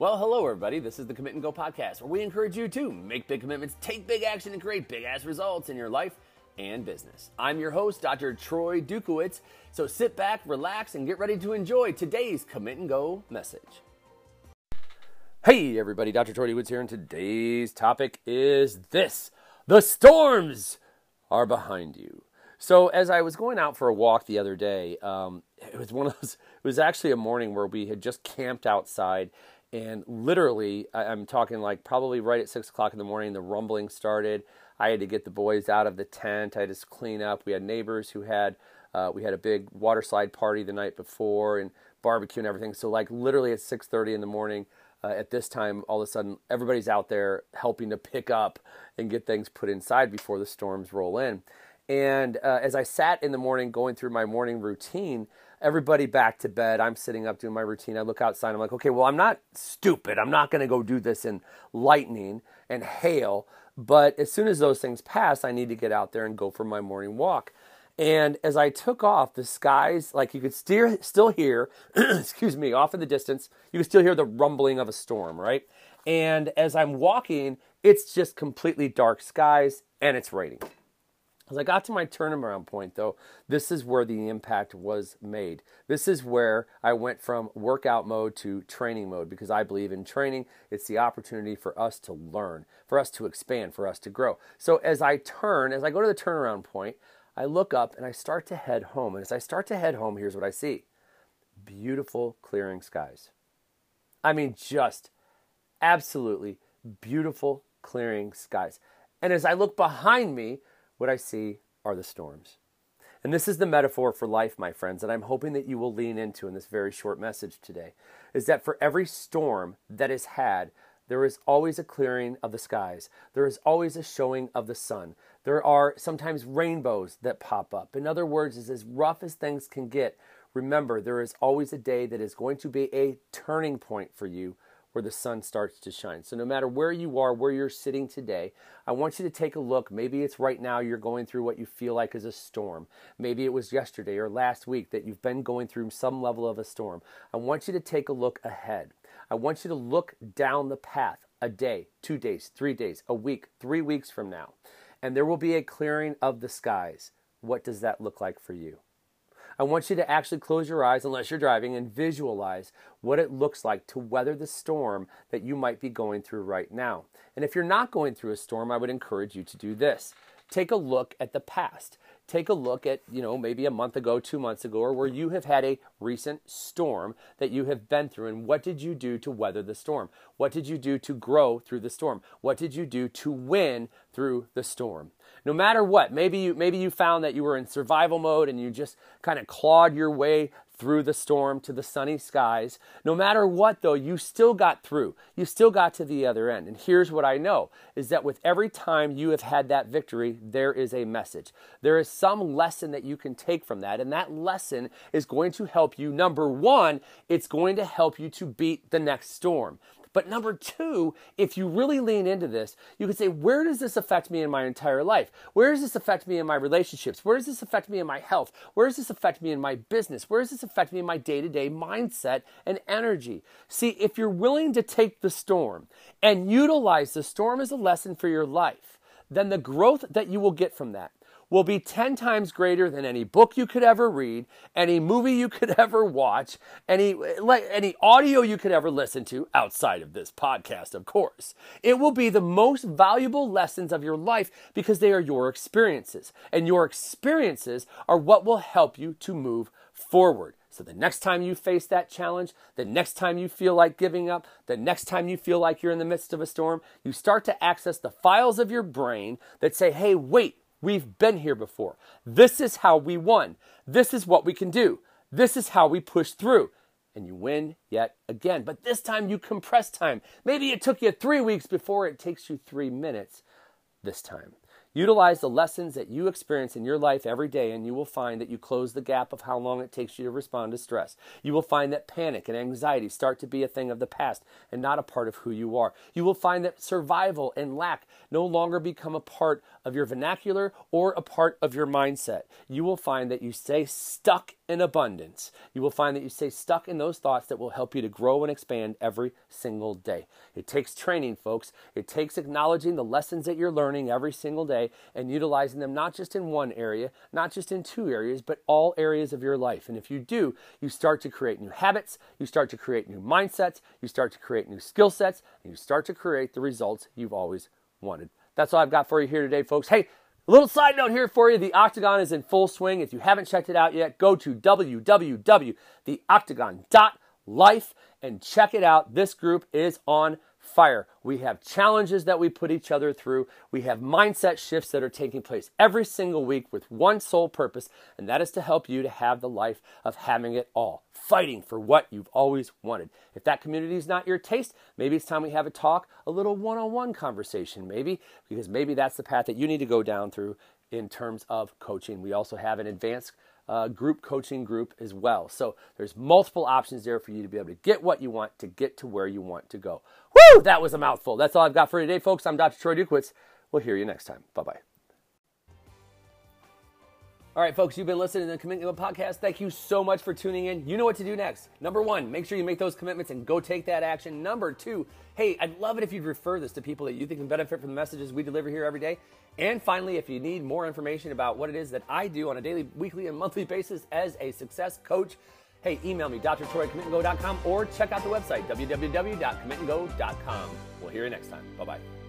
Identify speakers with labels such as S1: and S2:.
S1: Well, hello, everybody. This is the Commit and Go podcast, where we encourage you to make big commitments, take big action, and create big ass results in your life and business. I'm your host, Dr. Troy Dukowitz. So sit back, relax, and get ready to enjoy today's Commit and Go message. Hey, everybody. Dr. Troy Dukowitz here, and today's topic is this The storms are behind you. So, as I was going out for a walk the other day, um, it was one of those, it was actually a morning where we had just camped outside and literally, I'm talking like probably right at six o'clock in the morning, the rumbling started. I had to get the boys out of the tent. I to clean up. We had neighbors who had, uh, we had a big water slide party the night before and barbecue and everything. So like literally at 6:30 in the morning, uh, at this time, all of a sudden everybody's out there helping to pick up and get things put inside before the storms roll in. And uh, as I sat in the morning going through my morning routine, everybody back to bed. I'm sitting up doing my routine. I look outside. I'm like, okay, well, I'm not stupid. I'm not going to go do this in lightning and hail. But as soon as those things pass, I need to get out there and go for my morning walk. And as I took off, the skies, like you could steer, still hear, excuse me, off in the distance, you could still hear the rumbling of a storm, right? And as I'm walking, it's just completely dark skies and it's raining. As I got to my turnaround point, though, this is where the impact was made. This is where I went from workout mode to training mode because I believe in training, it's the opportunity for us to learn, for us to expand, for us to grow. So as I turn, as I go to the turnaround point, I look up and I start to head home. And as I start to head home, here's what I see beautiful clearing skies. I mean, just absolutely beautiful clearing skies. And as I look behind me, what I see are the storms. And this is the metaphor for life, my friends, that I'm hoping that you will lean into in this very short message today. Is that for every storm that is had, there is always a clearing of the skies. There is always a showing of the sun. There are sometimes rainbows that pop up. In other words, is as rough as things can get, remember there is always a day that is going to be a turning point for you where the sun starts to shine. So, no matter where you are, where you're sitting today, I want you to take a look. Maybe it's right now you're going through what you feel like is a storm. Maybe it was yesterday or last week that you've been going through some level of a storm. I want you to take a look ahead. I want you to look down the path a day, two days, three days, a week, three weeks from now, and there will be a clearing of the skies. What does that look like for you? I want you to actually close your eyes, unless you're driving, and visualize what it looks like to weather the storm that you might be going through right now. And if you're not going through a storm, I would encourage you to do this. Take a look at the past. Take a look at, you know, maybe a month ago, two months ago, or where you have had a recent storm that you have been through. And what did you do to weather the storm? What did you do to grow through the storm? What did you do to win through the storm? no matter what. Maybe you maybe you found that you were in survival mode and you just kind of clawed your way through the storm to the sunny skies. No matter what though, you still got through. You still got to the other end. And here's what I know is that with every time you have had that victory, there is a message. There is some lesson that you can take from that and that lesson is going to help you number 1, it's going to help you to beat the next storm. But number two, if you really lean into this, you can say, where does this affect me in my entire life? Where does this affect me in my relationships? Where does this affect me in my health? Where does this affect me in my business? Where does this affect me in my day to day mindset and energy? See, if you're willing to take the storm and utilize the storm as a lesson for your life, then the growth that you will get from that will be 10 times greater than any book you could ever read, any movie you could ever watch, any, like, any audio you could ever listen to outside of this podcast, of course. It will be the most valuable lessons of your life because they are your experiences. And your experiences are what will help you to move forward. So the next time you face that challenge, the next time you feel like giving up, the next time you feel like you're in the midst of a storm, you start to access the files of your brain that say, hey, wait, We've been here before. This is how we won. This is what we can do. This is how we push through. And you win yet again. But this time you compress time. Maybe it took you three weeks before it takes you three minutes this time. Utilize the lessons that you experience in your life every day, and you will find that you close the gap of how long it takes you to respond to stress. You will find that panic and anxiety start to be a thing of the past and not a part of who you are. You will find that survival and lack no longer become a part of your vernacular or a part of your mindset. You will find that you stay stuck in abundance. You will find that you stay stuck in those thoughts that will help you to grow and expand every single day. It takes training, folks. It takes acknowledging the lessons that you're learning every single day and utilizing them not just in one area, not just in two areas, but all areas of your life. And if you do, you start to create new habits, you start to create new mindsets, you start to create new skill sets, and you start to create the results you've always wanted. That's all I've got for you here today, folks. Hey, a little side note here for you the Octagon is in full swing. If you haven't checked it out yet, go to www.theoctagon.life and check it out. This group is on fire. We have challenges that we put each other through. We have mindset shifts that are taking place every single week with one sole purpose, and that is to help you to have the life of having it all, fighting for what you've always wanted. If that community is not your taste, maybe it's time we have a talk, a little one on one conversation, maybe, because maybe that's the path that you need to go down through in terms of coaching. We also have an advanced uh, group coaching group as well. So there's multiple options there for you to be able to get what you want to get to where you want to go. Woo! That was a mouthful. That's all I've got for today, folks. I'm Dr. Troy Dukowitz. We'll hear you next time. Bye bye. All right, folks, you've been listening to the Commitment Podcast. Thank you so much for tuning in. You know what to do next. Number one, make sure you make those commitments and go take that action. Number two, hey, I'd love it if you'd refer this to people that you think can benefit from the messages we deliver here every day. And finally, if you need more information about what it is that I do on a daily, weekly, and monthly basis as a success coach, hey, email me, drtroy@commitandgo.com, or check out the website, www.commitandgo.com. We'll hear you next time. Bye bye.